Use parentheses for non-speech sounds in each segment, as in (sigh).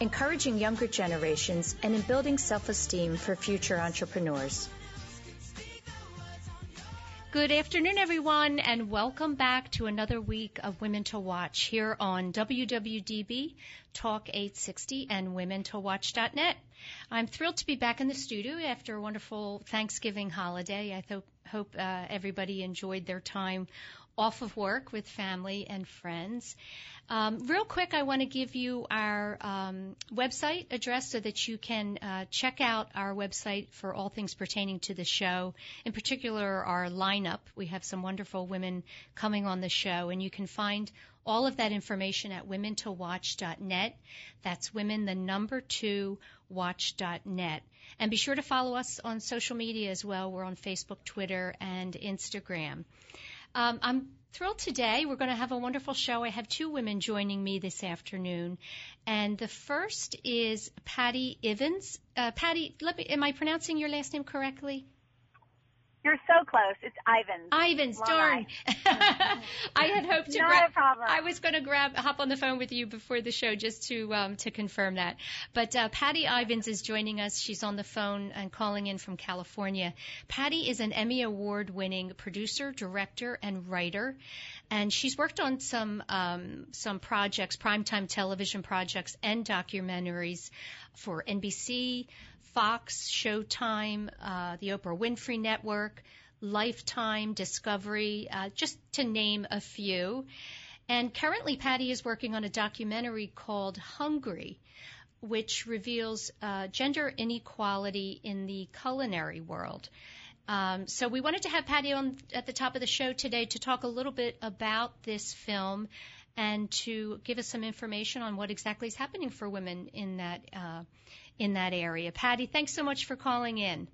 encouraging younger generations, and in building self esteem for future entrepreneurs. Good afternoon, everyone, and welcome back to another week of Women to Watch here on WWDB Talk 860 and WomenToWatch.net. I'm thrilled to be back in the studio after a wonderful Thanksgiving holiday. I th- hope uh, everybody enjoyed their time off of work with family and friends. Um, real quick, I want to give you our um, website address so that you can uh, check out our website for all things pertaining to the show. In particular, our lineup. We have some wonderful women coming on the show, and you can find all of that information at womentowatch.net. That's women, the number two, watch.net. And be sure to follow us on social media as well. We're on Facebook, Twitter, and Instagram. Um, I'm thrilled today. We're going to have a wonderful show. I have two women joining me this afternoon, and the first is Patty Ivins. Uh, Patty, let me. Am I pronouncing your last name correctly? You're so close. It's Ivans. Ivans, Long darn. (laughs) I had hoped to Not grab. a problem. I was going to grab hop on the phone with you before the show just to um, to confirm that. But uh, Patty Ivans is joining us. She's on the phone and calling in from California. Patty is an Emmy award winning producer, director, and writer, and she's worked on some um, some projects, primetime television projects, and documentaries for NBC. Fox, Showtime, uh, the Oprah Winfrey Network, Lifetime, Discovery, uh, just to name a few. And currently, Patty is working on a documentary called Hungry, which reveals uh, gender inequality in the culinary world. Um, so we wanted to have Patty on at the top of the show today to talk a little bit about this film and to give us some information on what exactly is happening for women in that uh, in that area. Patty, thanks so much for calling in.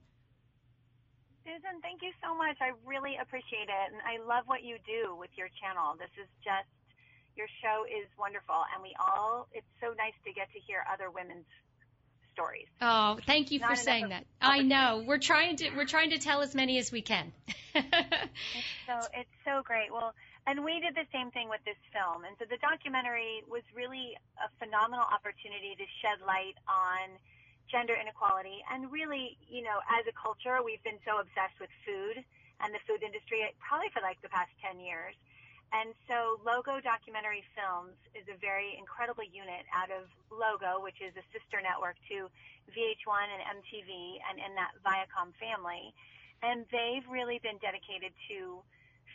Susan, thank you so much. I really appreciate it. And I love what you do with your channel. This is just, your show is wonderful. And we all, it's so nice to get to hear other women's stories. Oh, thank you Not for saying that. I know. We're trying to we're trying to tell as many as we can. (laughs) It's so, it's so great. Well, and we did the same thing with this film. And so the documentary was really a phenomenal opportunity to shed light on gender inequality. And really, you know, as a culture, we've been so obsessed with food and the food industry probably for like the past 10 years. And so Logo Documentary Films is a very incredible unit out of Logo, which is a sister network to VH1 and MTV and in that Viacom family. And they've really been dedicated to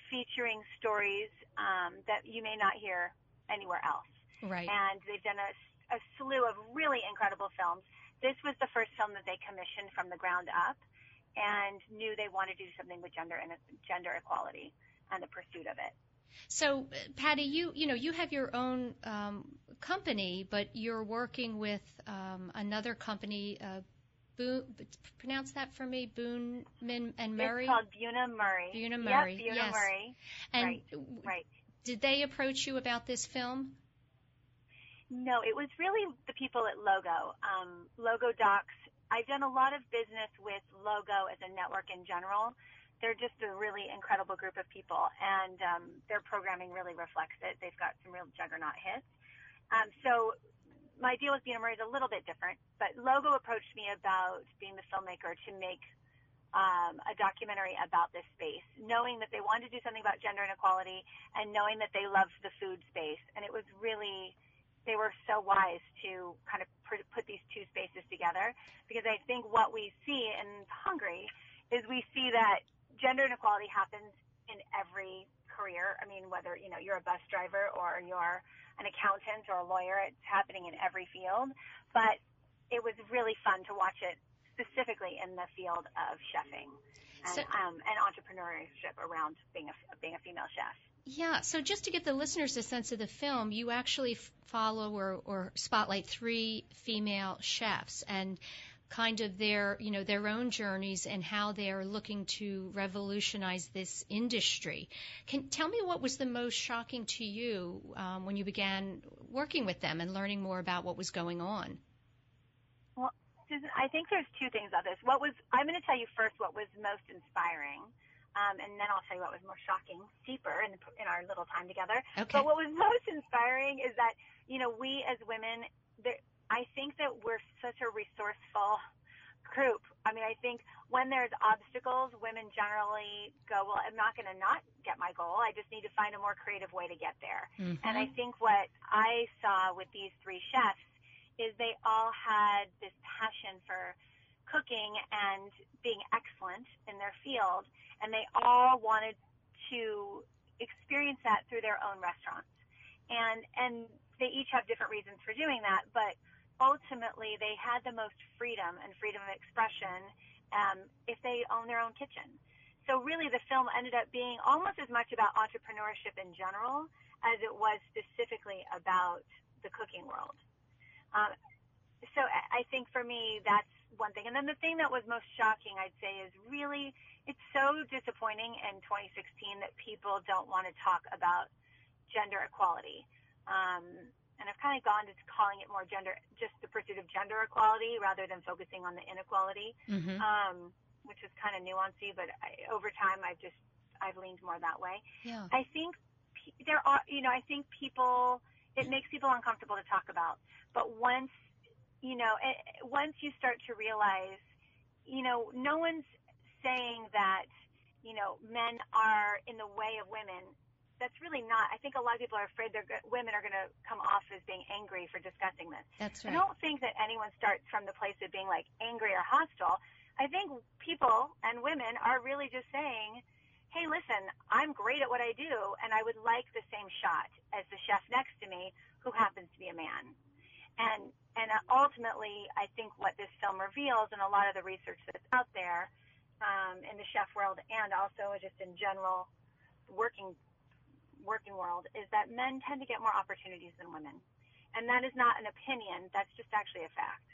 featuring stories um, that you may not hear anywhere else. right. And they've done a, a slew of really incredible films. This was the first film that they commissioned from the ground up and knew they wanted to do something with gender and gender equality and the pursuit of it. So, uh, Patty, you you know you have your own um, company, but you're working with um, another company. Uh, Pronounce that for me. Boone and Murray. It's called Bunim Murray. Bunim Yep, Murray, Bunim yes. Murray. and right, right. did they approach you about this film? No, it was really the people at Logo. Um, Logo Docs. I've done a lot of business with Logo as a network in general. They're just a really incredible group of people, and um, their programming really reflects it. They've got some real juggernaut hits. Um, so my deal with Bunim is a little bit different, but Logo approached me about being the filmmaker to make um, a documentary about this space, knowing that they wanted to do something about gender inequality and knowing that they loved the food space. And it was really, they were so wise to kind of put these two spaces together because I think what we see in Hungry is we see that gender inequality happens in every career. I mean, whether, you know, you're a bus driver or you're an accountant or a lawyer, it's happening in every field. But it was really fun to watch it specifically in the field of chefing and, so, um, and entrepreneurship around being a, being a female chef. Yeah, so just to give the listeners a sense of the film, you actually follow or, or spotlight three female chefs and kind of their you know their own journeys and how they are looking to revolutionize this industry. Can tell me what was the most shocking to you um, when you began working with them and learning more about what was going on? Well, Susan, I think there's two things of this. What was I'm going to tell you first what was most inspiring. Um, and then I'll tell you what was more shocking, deeper in, in our little time together. Okay. But what was most inspiring is that, you know, we as women, there, I think that we're such a resourceful group. I mean, I think when there's obstacles, women generally go, well, I'm not going to not get my goal. I just need to find a more creative way to get there. Mm-hmm. And I think what I saw with these three chefs is they all had this passion for cooking and being excellent in their field. And they all wanted to experience that through their own restaurants. And, and they each have different reasons for doing that, but ultimately they had the most freedom and freedom of expression um, if they own their own kitchen. So really, the film ended up being almost as much about entrepreneurship in general as it was specifically about the cooking world. Um, so I think for me, that's one thing. And then the thing that was most shocking, I'd say, is really it's so disappointing in 2016 that people don't want to talk about gender equality. Um, and I've kind of gone to calling it more gender, just the pursuit of gender equality rather than focusing on the inequality, mm-hmm. um, which is kind of nuancy. But I, over time, I've just I've leaned more that way. Yeah. I think there are, you know, I think people it makes people uncomfortable to talk about. But once, you know, it, once you start to realize, you know, no one's saying that, you know, men are in the way of women that's really not. I think a lot of people are afraid they're women are going to come off as being angry for discussing this. That's right. I don't think that anyone starts from the place of being like angry or hostile. I think people and women are really just saying, "Hey, listen, I'm great at what I do, and I would like the same shot as the chef next to me, who happens to be a man." And and ultimately, I think what this film reveals, and a lot of the research that's out there um, in the chef world, and also just in general working working world is that men tend to get more opportunities than women. And that is not an opinion, that's just actually a fact.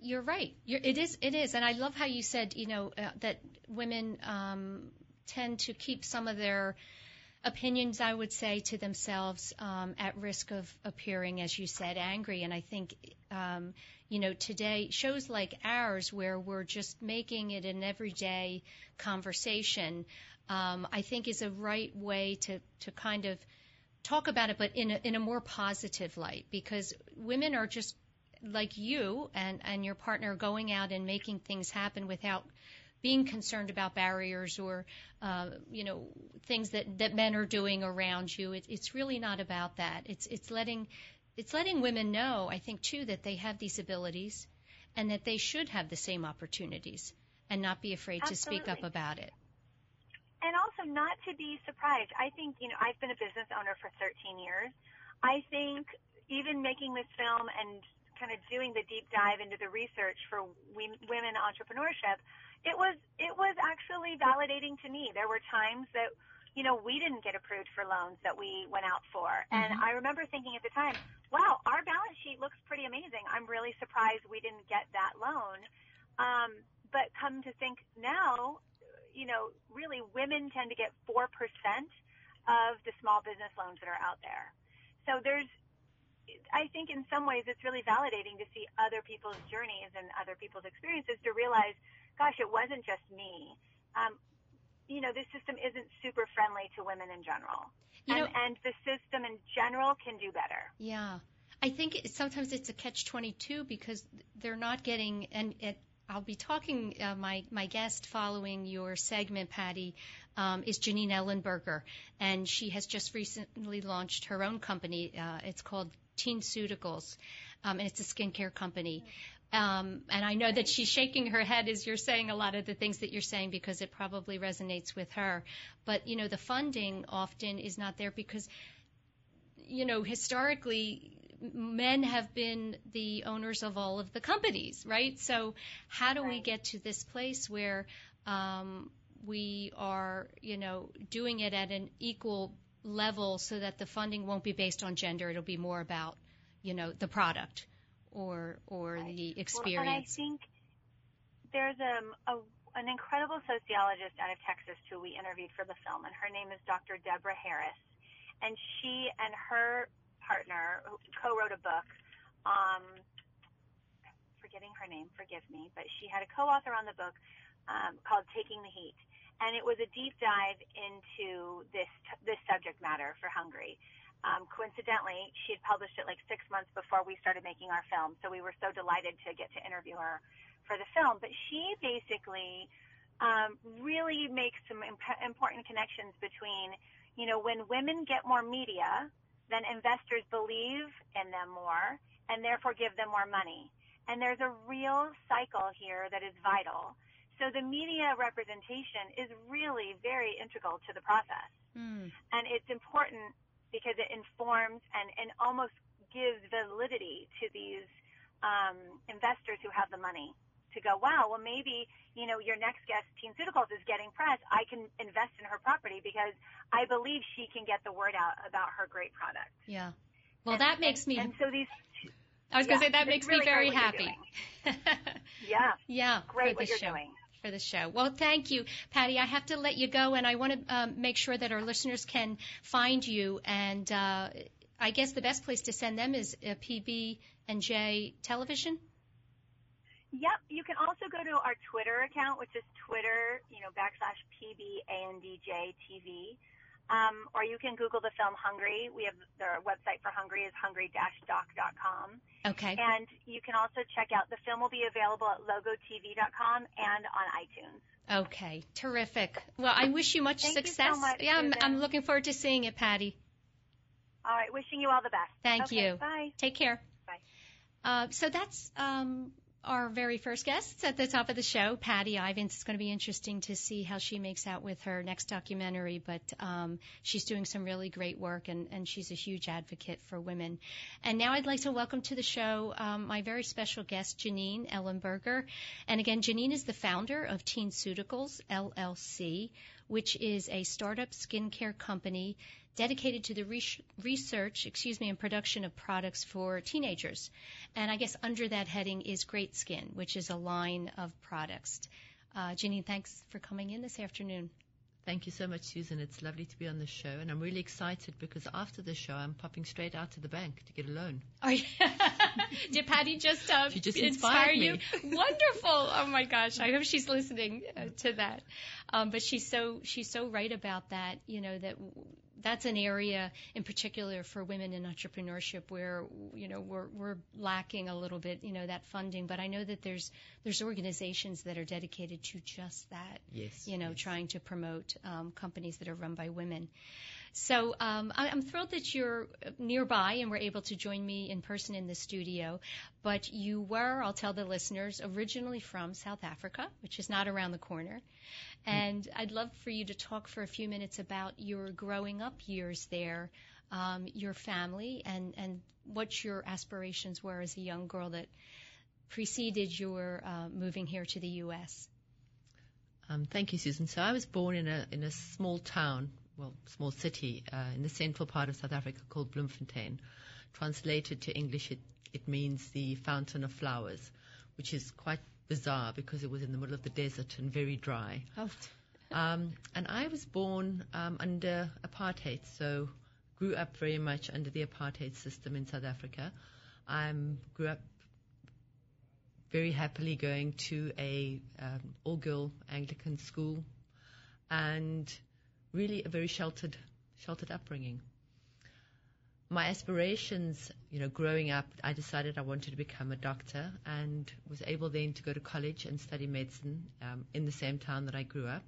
You're right. You're, it is. It is, and I love how you said, you know, uh, that women um, tend to keep some of their opinions, I would say, to themselves um, at risk of appearing, as you said, angry. And I think, um, you know, today shows like ours, where we're just making it an everyday conversation, um, I think is a right way to, to kind of talk about it, but in a, in a more positive light, because women are just like you and, and your partner going out and making things happen without being concerned about barriers or uh, you know things that, that men are doing around you. It, it's really not about that. It's it's letting it's letting women know, I think too, that they have these abilities and that they should have the same opportunities and not be afraid Absolutely. to speak up about it and also not to be surprised. I think, you know, I've been a business owner for 13 years. I think even making this film and kind of doing the deep dive into the research for women entrepreneurship, it was it was actually validating to me. There were times that you know we didn't get approved for loans that we went out for, mm-hmm. and I remember thinking at the time, "Wow, our balance sheet looks pretty amazing. I'm really surprised we didn't get that loan." Um, but come to think now, you know, really women tend to get 4% of the small business loans that are out there. So there's, I think in some ways it's really validating to see other people's journeys and other people's experiences to realize, gosh, it wasn't just me. Um, you know, this system isn't super friendly to women in general. You and, know, and the system in general can do better. Yeah. I think it, sometimes it's a catch 22 because they're not getting, and, and I'll be talking. Uh, my my guest following your segment, Patty, um, is Janine Ellenberger, and she has just recently launched her own company. Uh, it's called Teenceuticals, um, and it's a skincare company. Um, and I know that she's shaking her head as you're saying a lot of the things that you're saying because it probably resonates with her. But, you know, the funding often is not there because, you know, historically, men have been the owners of all of the companies, right? So how do right. we get to this place where um, we are, you know, doing it at an equal level so that the funding won't be based on gender. It'll be more about, you know, the product or or right. the experience. Well, and I think there's um, a, an incredible sociologist out of Texas who we interviewed for the film, and her name is Dr. Deborah Harris, and she and her partner co-wrote a book. Um, forgetting her name, forgive me, but she had a co-author on the book um, called Taking the Heat and it was a deep dive into this this subject matter for Hungry. Um, coincidentally, she had published it like six months before we started making our film, so we were so delighted to get to interview her for the film. But she basically um, really makes some imp- important connections between, you know, when women get more media, then investors believe in them more and therefore give them more money. And there's a real cycle here that is vital so the media representation is really very integral to the process. Mm. And it's important because it informs and, and almost gives validity to these um, investors who have the money to go, wow, well maybe, you know, your next guest, Teen TeenCeuticals, is getting press. I can invest in her property because I believe she can get the word out about her great product. Yeah. Well, and, that makes and, me. And so these. I was yeah, going to say that makes really me very happy. (laughs) yeah. Yeah. Great what you're show. doing for the show. Well, thank you, Patty. I have to let you go, and I want to um, make sure that our listeners can find you. And uh, I guess the best place to send them is uh, PB and J Television. Yep. You can also go to our Twitter account, which is Twitter, you know, backslash PBANDJ TV. Um, or you can Google the film Hungry. We have the website for Hungry is hungry-doc.com. Okay. And you can also check out the film will be available at logotv.com and on iTunes. Okay, terrific. Well, I wish you much Thank success. You so much, yeah, I'm, I'm, looking forward to seeing it, Patty. All right, wishing you all the best. Thank okay, you. Bye. Take care. Bye. Uh, so that's um, our very first guests at the top of the show, Patty Ivins. It's going to be interesting to see how she makes out with her next documentary, but um, she's doing some really great work, and, and she's a huge advocate for women. And now I'd like to welcome to the show um, my very special guest, Janine Ellenberger. And again, Janine is the founder of Teen TeenCeuticals LLC, which is a startup skincare company dedicated to the research, excuse me, and production of products for teenagers. And I guess under that heading is Great Skin, which is a line of products. Uh, Janine, thanks for coming in this afternoon. Thank you so much, Susan. It's lovely to be on the show, and I'm really excited because after the show, I'm popping straight out to the bank to get a loan. Oh, yeah. (laughs) Did Patty just, uh, she just inspire you? Wonderful! Oh my gosh, I hope she's listening uh, to that. Um, but she's so she's so right about that. You know that that's an area in particular for women in entrepreneurship where you know we're we're lacking a little bit you know that funding but i know that there's there's organizations that are dedicated to just that yes you know yes. trying to promote um, companies that are run by women so um, I, I'm thrilled that you're nearby and were able to join me in person in the studio. But you were, I'll tell the listeners, originally from South Africa, which is not around the corner. And mm. I'd love for you to talk for a few minutes about your growing up years there, um, your family, and, and what your aspirations were as a young girl that preceded your uh, moving here to the U.S. Um, thank you, Susan. So I was born in a in a small town well, small city uh, in the central part of South Africa called Bloemfontein. Translated to English, it, it means the fountain of flowers, which is quite bizarre because it was in the middle of the desert and very dry. Oh. Um, and I was born um, under apartheid, so grew up very much under the apartheid system in South Africa. I grew up very happily going to a um, all-girl Anglican school, and really a very sheltered, sheltered upbringing. My aspirations, you know, growing up, I decided I wanted to become a doctor and was able then to go to college and study medicine um, in the same town that I grew up.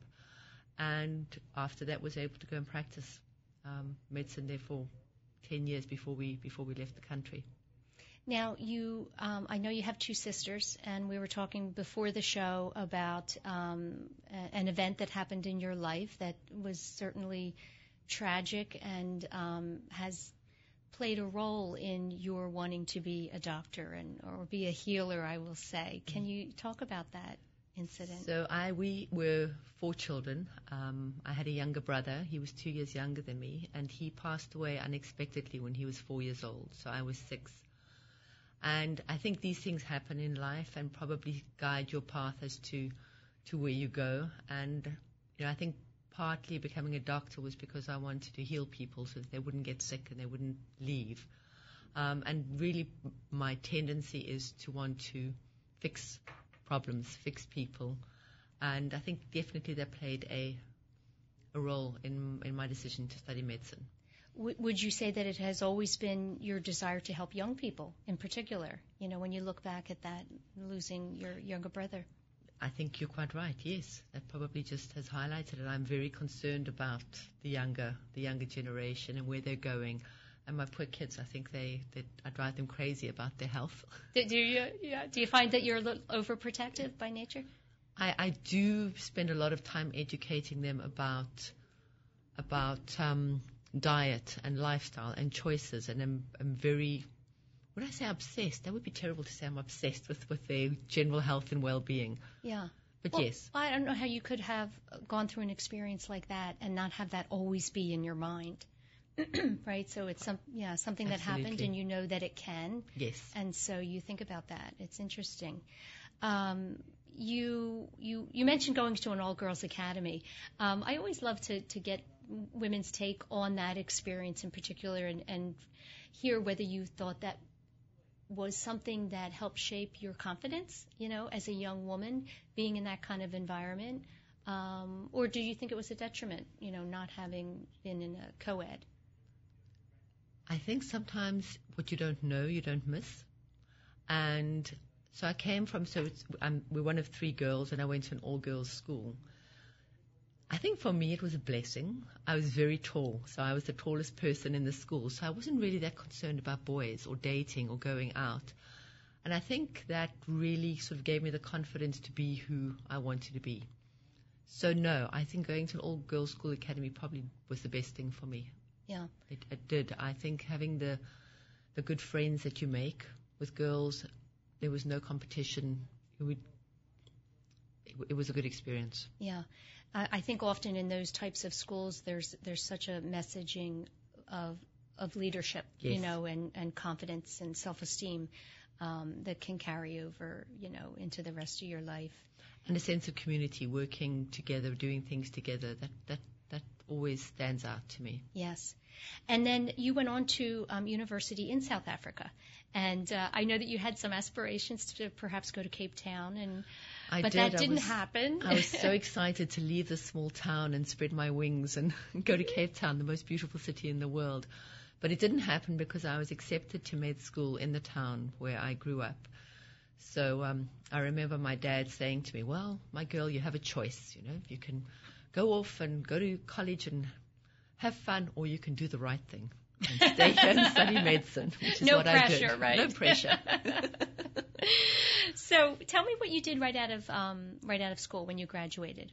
And after that, was able to go and practice um, medicine there for 10 years before we before we left the country. Now, you, um, I know you have two sisters, and we were talking before the show about um, an event that happened in your life that was certainly tragic and um, has played a role in your wanting to be a doctor and or be a healer. I will say. Can you talk about that incident? So I we were four children. Um, I had a younger brother. He was two years younger than me, and he passed away unexpectedly when he was four years old. So I was six. And I think these things happen in life and probably guide your path as to to where you go. And you know, I think partly becoming a doctor was because I wanted to heal people so that they wouldn't get sick and they wouldn't leave. Um, and really, my tendency is to want to fix problems, fix people, and I think definitely that played a a role in in my decision to study medicine. W- would you say that it has always been your desire to help young people in particular? You know, when you look back at that, losing your younger brother. I think you're quite right. Yes, that probably just has highlighted it. I'm very concerned about the younger the younger generation and where they're going. And my poor kids, I think they, they I drive them crazy about their health. (laughs) Do, do you yeah, do you find that you're a little overprotective by nature? I, I do spend a lot of time educating them about about um, diet and lifestyle and choices, and I'm, I'm very when I say obsessed? That would be terrible to say I'm obsessed with with their general health and well-being. Yeah. But Well, yes, I don't know how you could have gone through an experience like that and not have that always be in your mind. (clears throat) right? So it's some yeah, something that happened and you know that it can yes. and so you think about that. It's interesting. Um, you you you mentioned going to an all girls academy. Um, I always love to to get women's take on that experience in particular and, and hear whether you thought that was something that helped shape your confidence, you know, as a young woman being in that kind of environment, um, or do you think it was a detriment, you know, not having been in a co-ed? I think sometimes what you don't know, you don't miss. And so I came from, so I'm, we're one of three girls, and I went to an all girls school. I think for me it was a blessing. I was very tall, so I was the tallest person in the school, so I wasn't really that concerned about boys or dating or going out. And I think that really sort of gave me the confidence to be who I wanted to be. So no, I think going to an all girls school academy probably was the best thing for me. Yeah. It, it did. I think having the the good friends that you make with girls, there was no competition. It, would, it, it was a good experience. Yeah, I, I think often in those types of schools, there's there's such a messaging of of leadership, you know, and and confidence and self-esteem um, that can carry over, you know, into the rest of your life. And a sense of community, working together, doing things together. That that that always stands out to me. Yes. And then you went on to um, university in South Africa, and uh, I know that you had some aspirations to perhaps go to Cape Town, and I but did. that didn't was- happen. I was so (laughs) excited to leave this small town and spread my wings and (laughs) go to Cape Town, the most beautiful city in the world. But it didn't happen because I was accepted to med school in the town where I grew up. So um, I remember my dad saying to me, "Well, my girl, you have a choice. You know, you can go off and go to college and have fun, or you can do the right thing and stay here and study (laughs) medicine, which is No what I pressure, did. right? No pressure. So tell me what you did right out of um, right out of school when you graduated.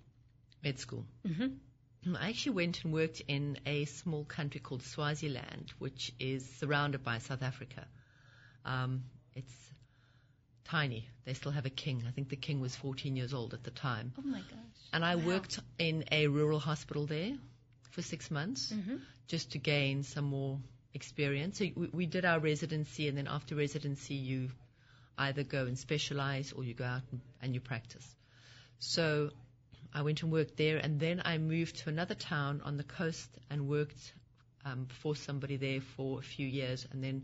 med school. Mm-hmm. I actually went and worked in a small country called Swaziland, which is surrounded by South Africa. Um, it's tiny. They still have a king. I think the king was 14 years old at the time. Oh my gosh. And I Wow. worked in a rural hospital there for six months Mm-hmm. just to gain some more experience. So we, we did our residency, and then after residency, you either go and specialize or you go out and, you practice. So I went and worked there, and then I moved to another town on the coast and worked um, for somebody there for a few years, and then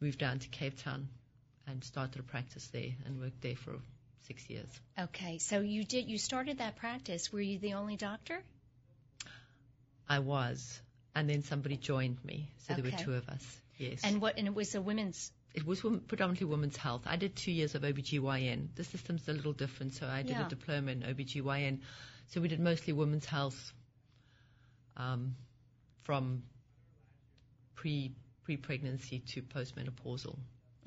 moved down to Cape Town and started a practice there and worked there for six years. Okay, so you did you started that practice. Were you the only doctor? I was, and then somebody joined me, so there were two of us. Yes. And what? And it was a women's. It was predominantly women's health. I did two years of OBGYN. The system's a little different, so I did Yeah. a diploma in OBGYN. So we did mostly women's health um, from pre pre pregnancy to postmenopausal.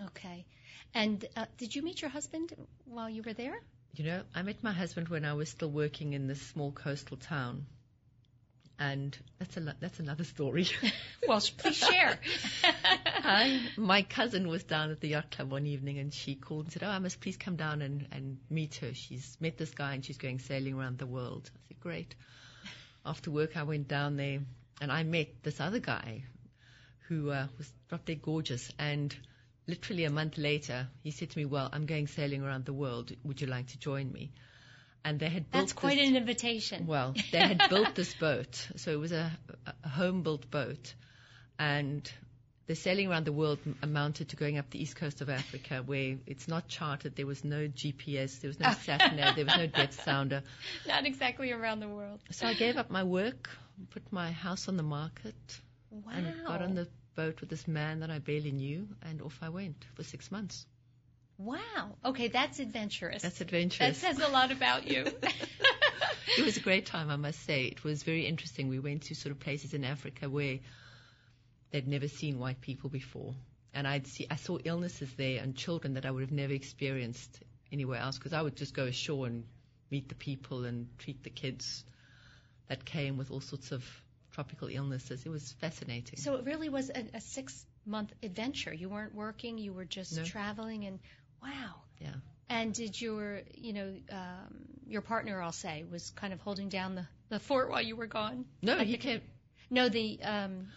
Okay. And uh, did you meet your husband while you were there? You know, I met my husband when I was still working in this small coastal town. And that's a that's another story. (laughs) well, please share. (laughs) I, my cousin was down at the yacht club one evening, and she called and said, "Oh, I must please come down and, and meet her. She's met this guy, and she's going sailing around the world." I said, "Great." After work, I went down there, and I met this other guy, who uh, was drop dead gorgeous, and literally a month later, he said to me, "Well, I'm going sailing around the world. Would you like to join me?" And they had built That's quite this, an invitation. Well, they had (laughs) built this boat, so it was a, a home-built boat, and the sailing around the world amounted to going up the east coast of Africa, where it's not charted. There was no GPS, there was no (laughs) sat nav, there was no depth sounder. Not exactly around the world. So I gave up my work, put my house on the market, Wow. and got on the boat with this man that I barely knew, and off I went for six months. Wow. Okay, that's adventurous. That's adventurous. that says a lot about you. (laughs) (laughs) it was a great time, I must say. It was very interesting. We went to sort of places in Africa where they'd never seen white people before, and I'd see I saw illnesses there and children that I would have never experienced anywhere else because I would just go ashore and meet the people and treat the kids that came with all sorts of tropical illnesses. It was fascinating. so it really was a, a six month adventure. You weren't working, you were just No. traveling and wow. yeah. And did your, you know, um, your partner, I'll say, was kind of holding down the, the fort while you were gone? No, he the- came No, the um,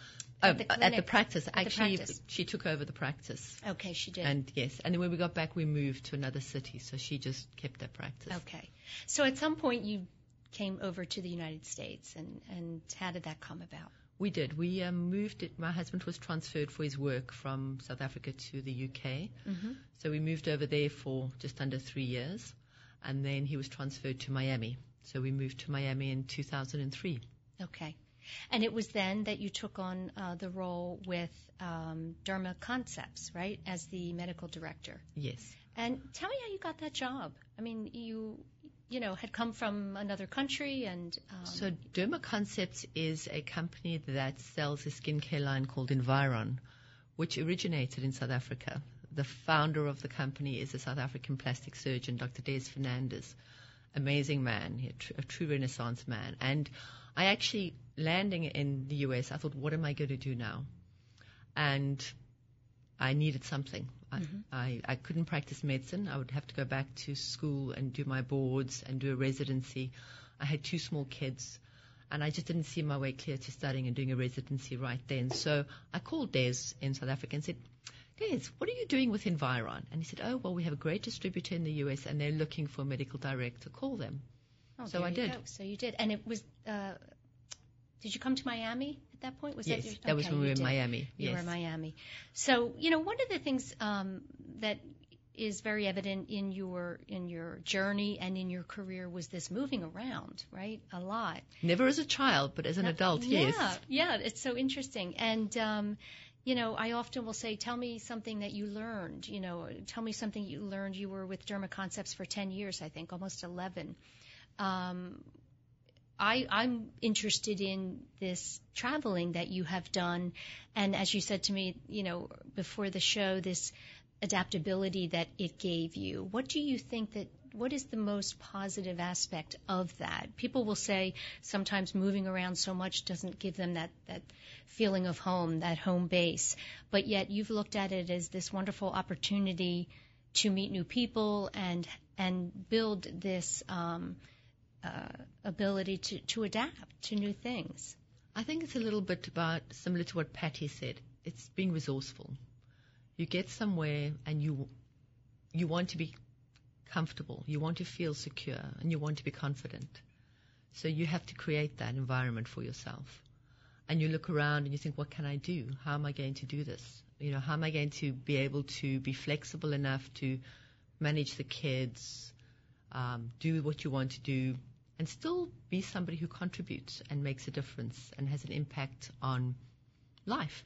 oh, at the at the practice. At the Actually, practice. she took over the practice. Okay, she did. And yes, and then when we got back, we moved to another city, so she just kept that practice. okay. So at some point you came over to the United States, and and how did that come about? We did. We um, moved it. My husband was transferred for his work from South Africa to the UK. Mm-hmm. So we moved over there for just under three years. And then he was transferred to Miami. So we moved to Miami in 2003. Okay. And it was then that you took on uh, the role with um, Derma Concepts, right, as the medical director. Yes. And tell me how you got that job. I mean, you, you know, had come from another country, and um, So Derma Concepts is a company that sells a skincare line called Environ, which originated in South Africa. The founder of the company is a South African plastic surgeon, Dr. Des Fernandes. Amazing man, a, tr- a true Renaissance man. And I actually, landing in the US, I thought, what am I going to do now? And I needed something. I, I, I couldn't practice medicine. I would have to go back to school and do my boards and do a residency. I had two small kids, and I just didn't see my way clear to studying and doing a residency right then. So I called Des in South Africa and said, Des, what are you doing with Environ? And he said, Oh, well, we have a great distributor in the US, and they're looking for a medical director. Call them. oh, so I did. go. So you did, and it was. Uh, did you come to Miami at that point? Was yes, that, your, that was when we were in did. Miami. You yes. were in Miami. So you know, one of the things um, that is very evident in your in your journey and in your career was this moving around, right? A lot. Never as a child, but as an adult, yeah, yes. Yeah, it's so interesting. And um, you know, I often will say, "Tell me something that you learned." You know, tell me something you learned. You were with Derma Concepts for 10 years, I think, almost 11. Um, I, I'm interested in this traveling that you have done, and as you said to me, you know, before the show, this adaptability that it gave you. What do you think that? What is the most positive aspect of that? People will say sometimes moving around so much doesn't give them that that feeling of home, that home base, but yet you've looked at it as this wonderful opportunity to meet new people and and build this um, ability to, to adapt to new things. I think it's a little bit about similar to what Patty said. It's being resourceful. You get somewhere and you you want to be comfortable, you want to feel secure, and you want to be confident. So you have to create that environment for yourself. And you look around and you think, what can I do? How am I going to do this? You know, how am I going to be able to be flexible enough to manage the kids, um, do what you want to do, and still be somebody who contributes and makes a difference and has an impact on life.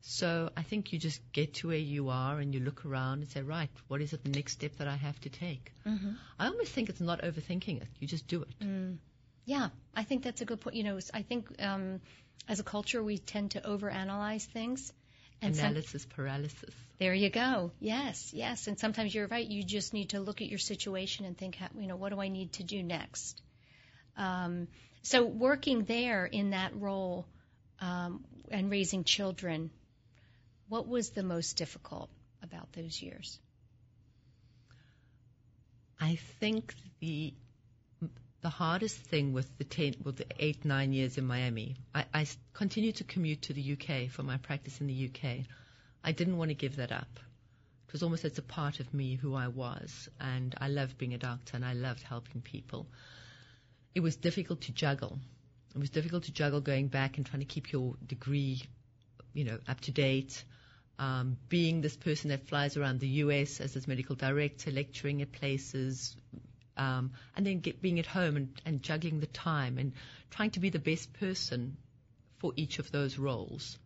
So I think you just get to where you are and you look around and say, right, what is it the next step that I have to take? Mm-hmm. I almost think it's not overthinking it. You just do it. Mm. Yeah, I think that's a good point. You know, I think um, as a culture we tend to overanalyze things, And some- analysis paralysis. There you go. Yes, yes. And sometimes you're right. You just need to look at your situation and think, how- you know, what do I need to do next? Um, so working there in that role um, and raising children, what was the most difficult about those years? I think the the hardest thing with the ten, with the eight nine years in Miami, I continued to commute to the UK for my practice in the UK. I didn't want to give that up. It was almost as a part of me who I was, and I loved being a doctor and I loved helping people. It was difficult to juggle. It was difficult to juggle going back and trying to keep your degree, you know, up to date. Um, being this person that flies around the US as this medical director, lecturing at places, um, and then get, being at home and, and juggling the time and trying to be the best person for each of those roles.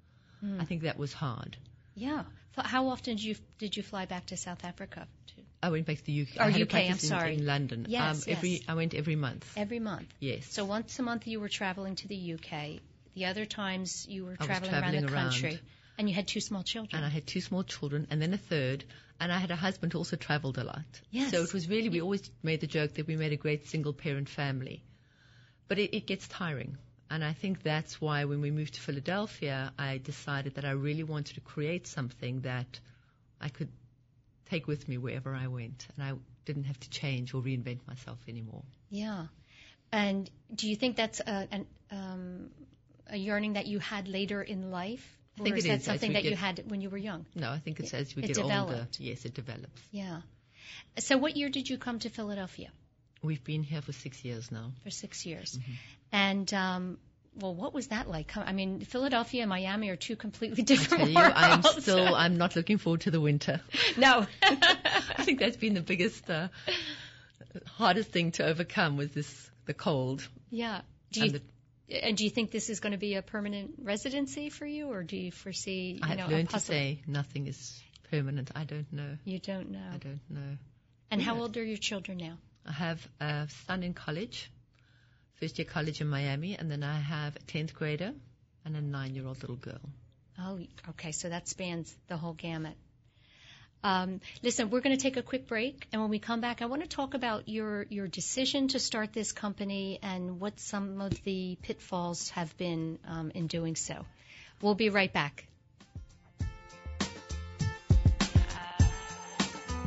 I think that was hard. Yeah. How often did you did you fly back to South Africa? To? I went back to the UK. Or I had a UK, I'm practice in- sorry. in London. Yes, um, every yes. I went every month. Every month. Yes. So once a month you were traveling to the UK. The other times you were traveling, traveling around the around. country, and you had two small children. and I had two small children, and then a third, and I had a husband who also travelled a lot. Yes. So it was really, we always made the joke that we made a great single parent family. But it, it gets tiring. And I think that's why when we moved to Philadelphia, I decided that I really wanted to create something that I could take with me wherever I went. And I didn't have to change or reinvent myself anymore. Yeah. And do you think that's a, an, um, a yearning that you had later in life? I think or is it that is, something that you had when you were young? No, I think it's as we It get older, yes, it develops. Yeah. So what year did you come to Philadelphia? We've been here for six years now. For six years. Mm-hmm. And, um, well, what was that like? I mean, Philadelphia and Miami are two completely I different tell you, I'm still, I'm not looking forward to the winter. (laughs) no. (laughs) I think that's been the biggest, uh, hardest thing to overcome was this, the cold. yeah. Do you, and do you think this is going to be a permanent residency for you, or do you foresee, you I know, learned to say nothing is permanent. I don't know. You don't know. I don't know. And how old are your children now? I have a son in college, first year college in Miami, and then I have a 10th grader and a nine year old little girl. Oh, okay. So that spans the whole gamut. Um, listen, we're going to take a quick break, and when we come back, I want to talk about your your decision to start this company and what some of the pitfalls have been um, in doing so. We'll be right back.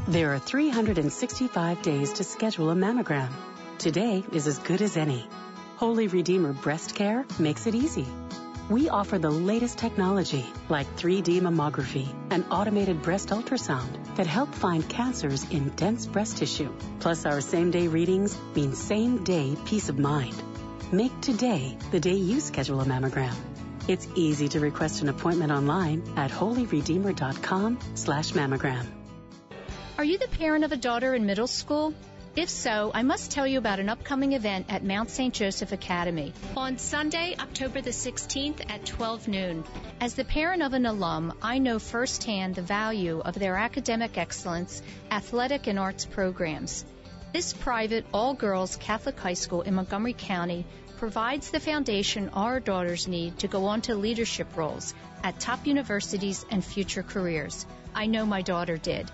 There are 365 days to schedule a mammogram. Today is as good as any. Holy Redeemer Breast Care makes it easy. We offer the latest technology like 3D mammography and automated breast ultrasound that help find cancers in dense breast tissue. Plus, our same day readings mean same day peace of mind. Make today the day you schedule a mammogram. It's easy to request an appointment online at holyredeemer.com slash mammogram. Are you the parent of a daughter in middle school? If so, I must tell you about an upcoming event at Mount St. Joseph Academy on Sunday, October the 16th at 12 noon. As the parent of an alum, I know firsthand the value of their academic excellence, athletic, and arts programs. This private, all girls Catholic high school in Montgomery County provides the foundation our daughters need to go on to leadership roles at top universities and future careers. I know my daughter did.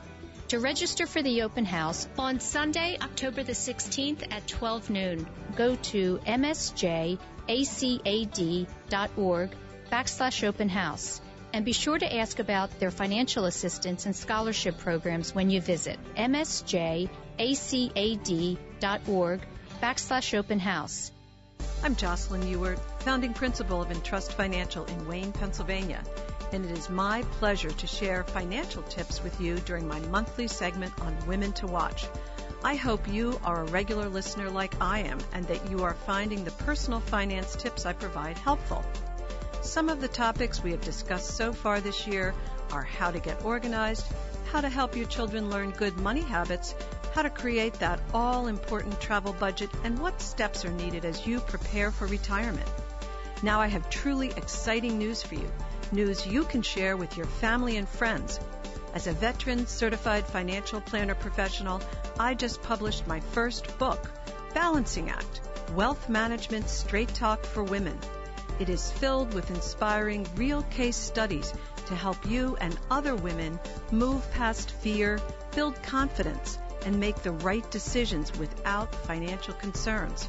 To register for the open house on Sunday, October the 16th at 12 noon, go to msjacad.org backslash open house. And be sure to ask about their financial assistance and scholarship programs when you visit msjacad.org backslash open house. I'm Jocelyn Ewart, founding principal of Entrust Financial in Wayne, Pennsylvania, and it is my pleasure to share financial tips with you during my monthly segment on Women to Watch. I hope you are a regular listener like I am and that you are finding the personal finance tips I provide helpful. Some of the topics we have discussed so far this year are how to get organized, how to help your children learn good money habits, how to create that all important travel budget, and what steps are needed as you prepare for retirement. Now I have truly exciting news for you. News you can share with your family and friends. As a veteran certified financial planner professional, I just published my first book, Balancing Act Wealth Management Straight Talk for Women. It is filled with inspiring real case studies to help you and other women move past fear, build confidence, and make the right decisions without financial concerns.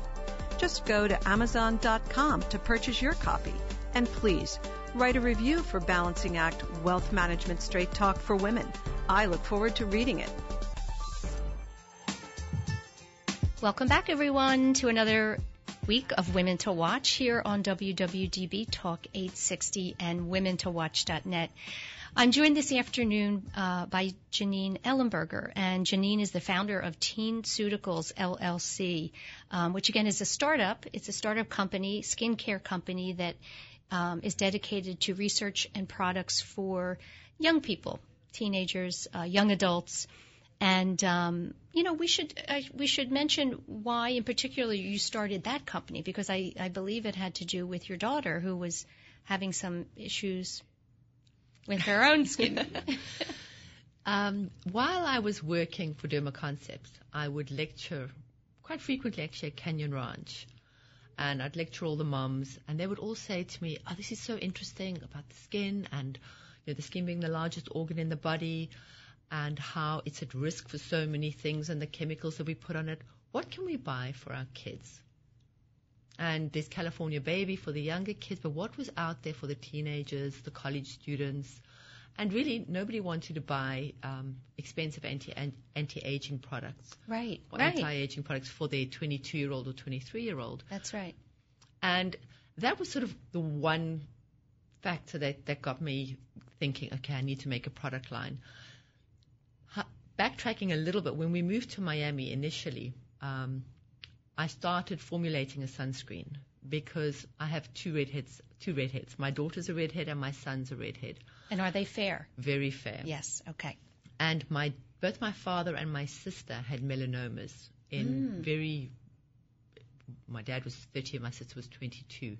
Just go to Amazon.com to purchase your copy. And please, write a review for Balancing Act Wealth Management Straight Talk for Women. I look forward to reading it. Welcome back, everyone, to another week of Women to Watch here on WWDB Talk 860 and WomenToWatch.net. I'm joined this afternoon uh, by Janine Ellenberger, and Janine is the founder of Teen Teenceuticals LLC, um, which again is a startup. It's a startup company, skincare company that um, is dedicated to research and products for young people, teenagers, uh, young adults, and um, you know we should I, we should mention why in particular you started that company because I, I believe it had to do with your daughter who was having some issues with her own skin. (laughs) um, while I was working for Derma Concepts, I would lecture quite frequently actually at Canyon Ranch. And I'd lecture all the moms, and they would all say to me, "Oh, this is so interesting about the skin, and you know, the skin being the largest organ in the body." and how it's at risk for so many things and the chemicals that we put on it. What can we buy for our kids? And there's California Baby for the younger kids, but what was out there for the teenagers, the college students? And really, nobody wanted to buy um, expensive anti anti aging products, right? Or right. anti aging products for their 22 year old or 23 year old. That's right. And that was sort of the one factor that that got me thinking, okay, I need to make a product line backtracking a little bit, when we moved to Miami initially, um, I started formulating a sunscreen because I have two redheads. Two redheads. My daughter's a redhead and my son's a redhead. And are they fair? Very fair. Yes. Okay. And my both my father and my sister had melanomas in mm. very. My dad was 30 and my sister was 22.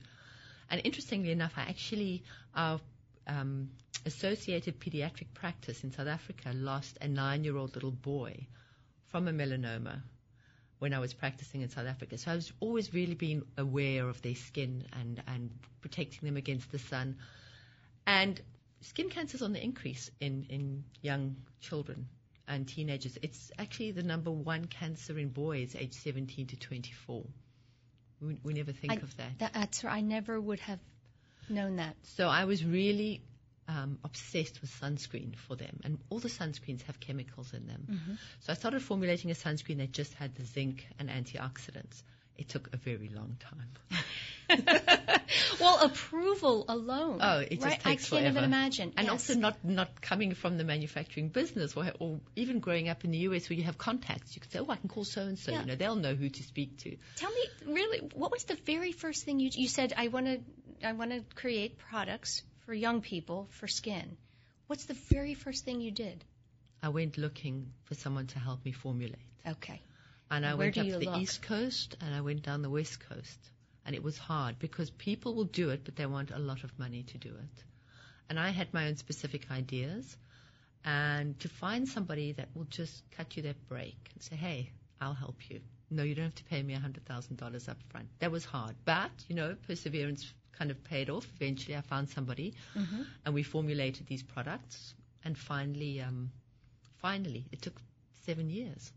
And interestingly enough, I actually our um, Associated Pediatric Practice in South Africa lost a nine-year-old little boy from a melanoma when I was practicing in South Africa. So I was always really being aware of their skin and, and protecting them against the sun. And skin cancer is on the increase in, in young children and teenagers. It's actually the number one cancer in boys aged 17 to 24. We, we never think I, of that. that. That's I never would have known that. So I was really um, obsessed with sunscreen for them, and all the sunscreens have chemicals in them. Mm-hmm. So I started formulating a sunscreen that just had the zinc and antioxidants. It took a very long time. (laughs) well, approval alone. Oh, it just right? takes I can't forever. even imagine. And yes. also not not coming from the manufacturing business, or, or even growing up in the US where you have contacts. You can say, oh, I can call so and so. You know, they'll know who to speak to. Tell me, really, what was the very first thing you you said? I want to I want to create products for young people for skin. What's the very first thing you did? I went looking for someone to help me formulate. Okay. And I Where went up the look? East Coast and I went down the West Coast. And it was hard because people will do it, but they want a lot of money to do it. And I had my own specific ideas. And to find somebody that will just cut you that break and say, hey, I'll help you. No, you don't have to pay me $100,000 up front. That was hard. But, you know, perseverance kind of paid off. Eventually, I found somebody, mm-hmm. and we formulated these products. And finally, um, finally, it took seven years.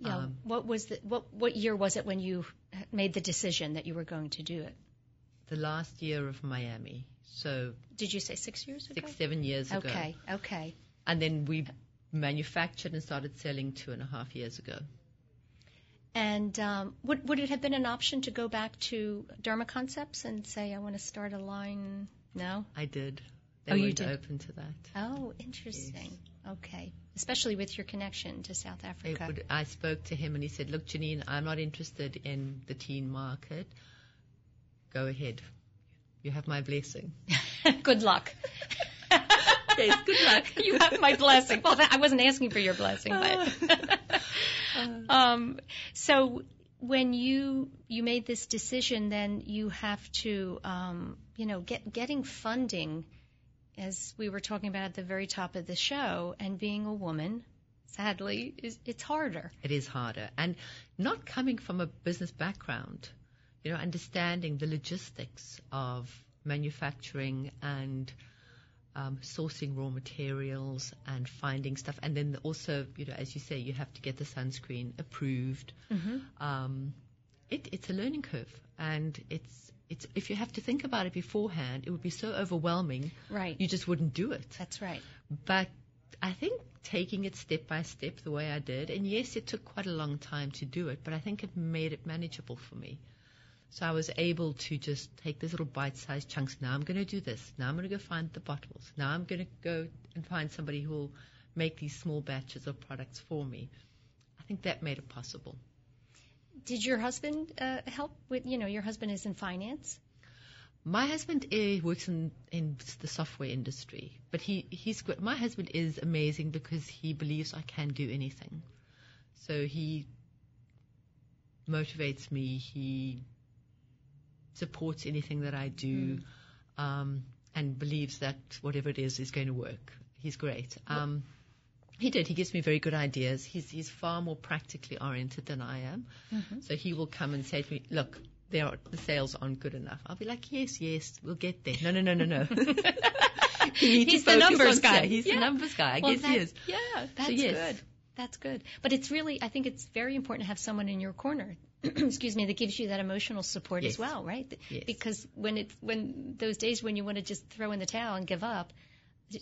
Yeah. Um, what was the what what year was it when you made the decision that you were going to do it? The last year of Miami. So. Did you say six years ago? Six, seven years ago. Okay. Okay. And then we manufactured and started selling two and a half years ago. And um, would would it have been an option to go back to Derma Concepts and say I want to start a line? No. I did. They oh, you did. open to that. Oh, interesting. Yes. Okay. Especially with your connection to South Africa. Would, I spoke to him and he said, "Look, Janine, I'm not interested in the teen market. Go ahead. You have my blessing. (laughs) good luck." yes, good luck. (laughs) you have my blessing. Well, I wasn't asking for your blessing, but. (laughs) um, so when you you made this decision, then you have to, um, you know, get getting funding, as we were talking about at the very top of the show, and being a woman, sadly, is it's harder. It is harder, and not coming from a business background, you know, understanding the logistics of manufacturing and um, sourcing raw materials and finding stuff, and then also, you know, as you say, you have to get the sunscreen approved. Um, it, it's a learning curve, and it's it's if you have to think about it beforehand, it would be so overwhelming. Right. You just wouldn't do it. That's right. But I think taking it step by step the way I did, and yes, it took quite a long time to do it, but I think it made it manageable for me. So I was able to just take these little bite-sized chunks. Now I'm going to do this. Now I'm going to go find the bottles. Now I'm going to go and find somebody who will make these small batches of products for me. I think that made it possible. Did your husband uh, help with? You know, your husband is in finance. My husband uh, works in, in the software industry, but he, he's good. My husband is amazing because he believes I can do anything. So he motivates me. He supports anything that I do, um, and believes that whatever it is is going to work. He's great. Um, he did. He gives me very good ideas. He's he's far more practically oriented than I am. Mm-hmm. So he will come and say to me, "Look, there are, the sales aren't good enough." I'll be like, "Yes, yes, we'll get there." No, no, no, no, no. (laughs) (laughs) You need to He's the numbers guy. He's Yeah. the numbers guy. I Well, guess that- he is. Yeah, that's yes. good. That's good. But it's really, I think it's very important to have someone in your corner. (clears throat) excuse me, that gives you that emotional support as well, right? Yes. Because when it's when those days when you want to just throw in the towel and give up,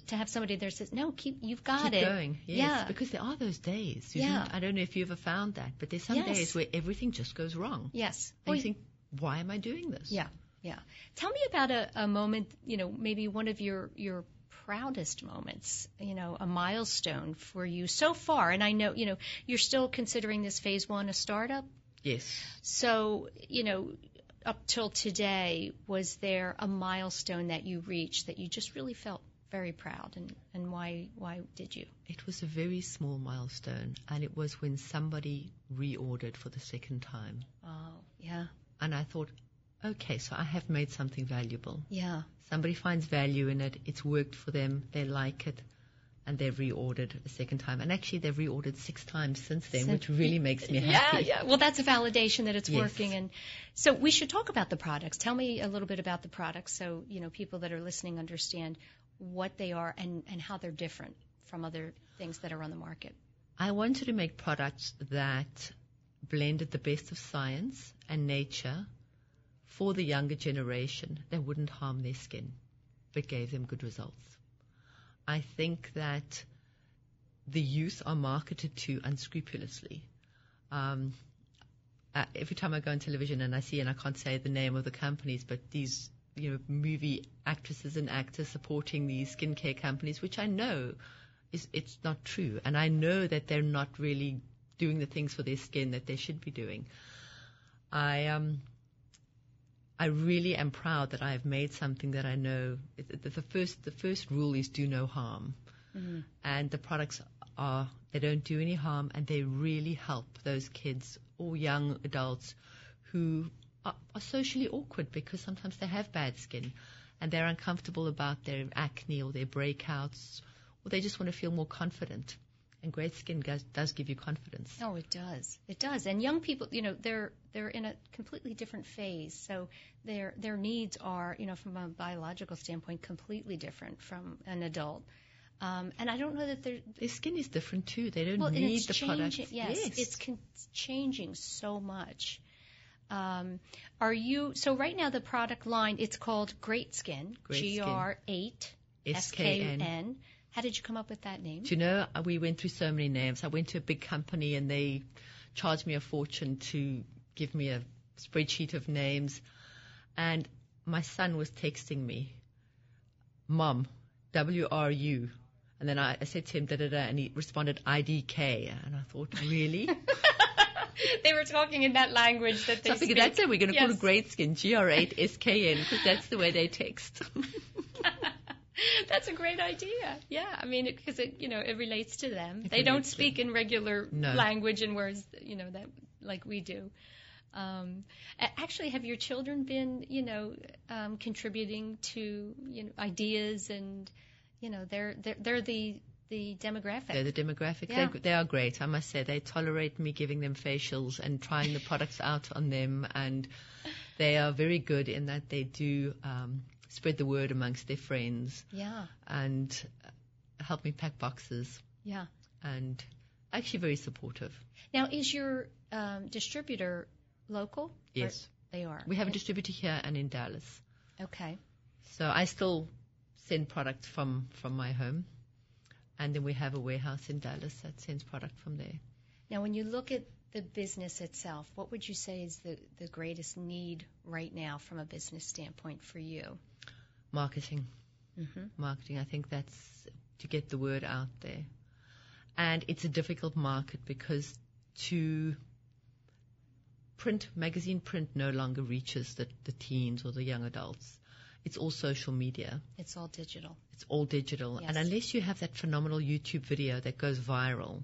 to have somebody there says, "No, keep, you've got Keep it." going. Yes, Yeah. because there are those days. You Yeah. I don't know if you ever found that, but there's some Yes. days where everything just goes wrong. Yes. And Well, you think, why am I doing this? Yeah, yeah. Tell me about a, a moment, you know, maybe one of your your proudest moments, you know, a milestone for you so far. And I know, you know, you're still considering this phase one a startup. Yes. So, you know, up till today, was there a milestone that you reached that you just really felt very proud, and and why why did you? It was a very small milestone, and it was when somebody reordered for the second time. Oh, yeah, And I thought, okay, so I have made something valuable. yeah, Somebody finds value in it, it's worked for them, they like it, and they've reordered a second time. And actually, they've reordered six times since then, Since- which really makes me yeah, happy. yeah. Well, that's a validation that it's Yes. working, and so we should talk about the products. Tell me a little bit about the products, so you know people that are listening understand what they are and and how they're different from other things that are on the market. I wanted to make products that blended the best of science and nature for the younger generation that wouldn't harm their skin, but gave them good results. I think that the youth are marketed to unscrupulously. Um, uh, every time I go on television and I see, and I can't say the name of the companies, but these you know movie actresses and actors supporting these skincare companies, which I know is it's not true, and I know that they're not really doing the things for their skin that they should be doing. I um. I really am proud that I have made something that I know. The, the first, the first rule is do no harm, and the products are they don't do any harm, and they really help those kids or young adults who are, are socially awkward because sometimes they have bad skin, and they're uncomfortable about their acne or their breakouts, or they just want to feel more confident. And great skin does, does give you confidence. Oh, it does. It does. And young people, you know, they're they're in a completely different phase. So their their needs are, you know, from a biological standpoint, completely different from an adult. Um, and I don't know that they're Their skin is different too. They don't well, need it's the changing. products. Yes, it's con- changing so much. Um, are you so right now? The product line it's called Great Skin. G R eight S K N. How did you come up with that name? Do you know, uh, we went through so many names. I went to a big company and they charged me a fortune to give me a spreadsheet of names. And my son was texting me, Mom, W R U. And then I, I said to him, da da da, and he responded, IDK. And I thought, really? (laughs) (laughs) they were talking in that language that they so speak. that's it. We're going to call it Great Skin, GR8SKN, because that's the way they text. (laughs) That's a great idea. Yeah, I mean, because it, you know, it relates to them. It they don't speak in regular No. language and words, you know, that like we do. Um, actually, have your children been, you know, um, contributing to, you know, ideas and, you know, they're they're, they're the the demographic. They're the demographic. Yeah. They, they are great, I must say. They tolerate me giving them facials and trying the products (laughs) out on them, and they are very good in that they do um, spread the word amongst their friends Yeah. and uh, help me pack boxes Yeah. and actually very supportive. Now, is your um, distributor local? Yes. Or- they are. We have a distributor here and in Dallas. Okay. So I still send product from, from my home. And then we have a warehouse in Dallas that sends product from there. Now, when you look at the business itself, what would you say is the, the greatest need right now from a business standpoint for you? Marketing. Mm-hmm. Marketing. I think that's to get the word out there. And it's a difficult market because to print, magazine print no longer reaches the, the teens or the young adults. It's all social media. It's all digital. It's all digital. Yes. And unless you have that phenomenal YouTube video that goes viral,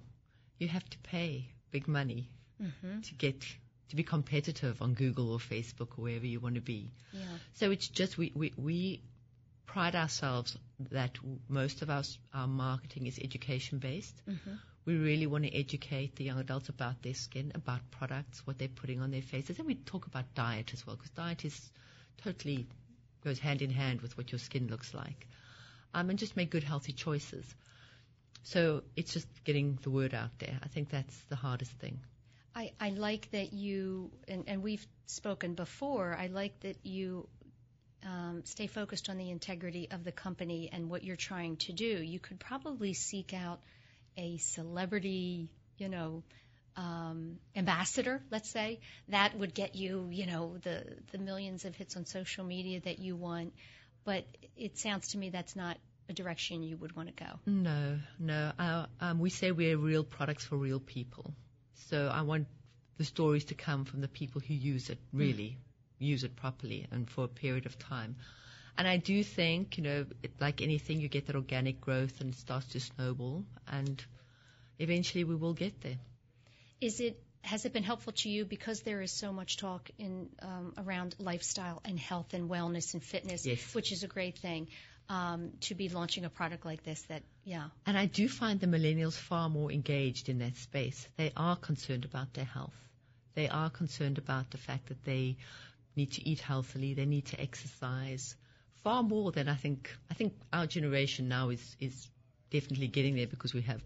you have to pay big money Mm-hmm. to get to be competitive on Google or Facebook or wherever you want to be. Yeah. So it's just we, we, we pride ourselves that w- most of our, our marketing is education based. Mm-hmm. We really want to educate the young adults about their skin, about products, what they're putting on their faces, and we talk about diet as well because diet is totally goes hand in hand with what your skin looks like, um, and just make good healthy choices. So it's just getting the word out there. I think that's the hardest thing. I, I like that you, and, and we've spoken before, I like that you um, stay focused on the integrity of the company and what you're trying to do. You could probably seek out a celebrity, you know, um, ambassador, let's say, that would get you, you know, the, the millions of hits on social media that you want. But it sounds to me that's not a direction you would want to go. No, no. Uh, um, we say we're real products for real people. So I want the stories to come from the people who use it, really use it properly and for a period of time. And I do think, you know, it, like anything, you get that organic growth and it starts to snowball, and eventually we will get there. Is it has it been helpful to you because there is so much talk in um, around lifestyle and health and wellness and fitness, Yes. which is a great thing, um, to be launching a product like this? That yeah, And I do find the millennials far more engaged in that space. They are concerned about their health. They are concerned about the fact that they need to eat healthily. They need to exercise far more than I think. I think our generation now is is definitely getting there because we have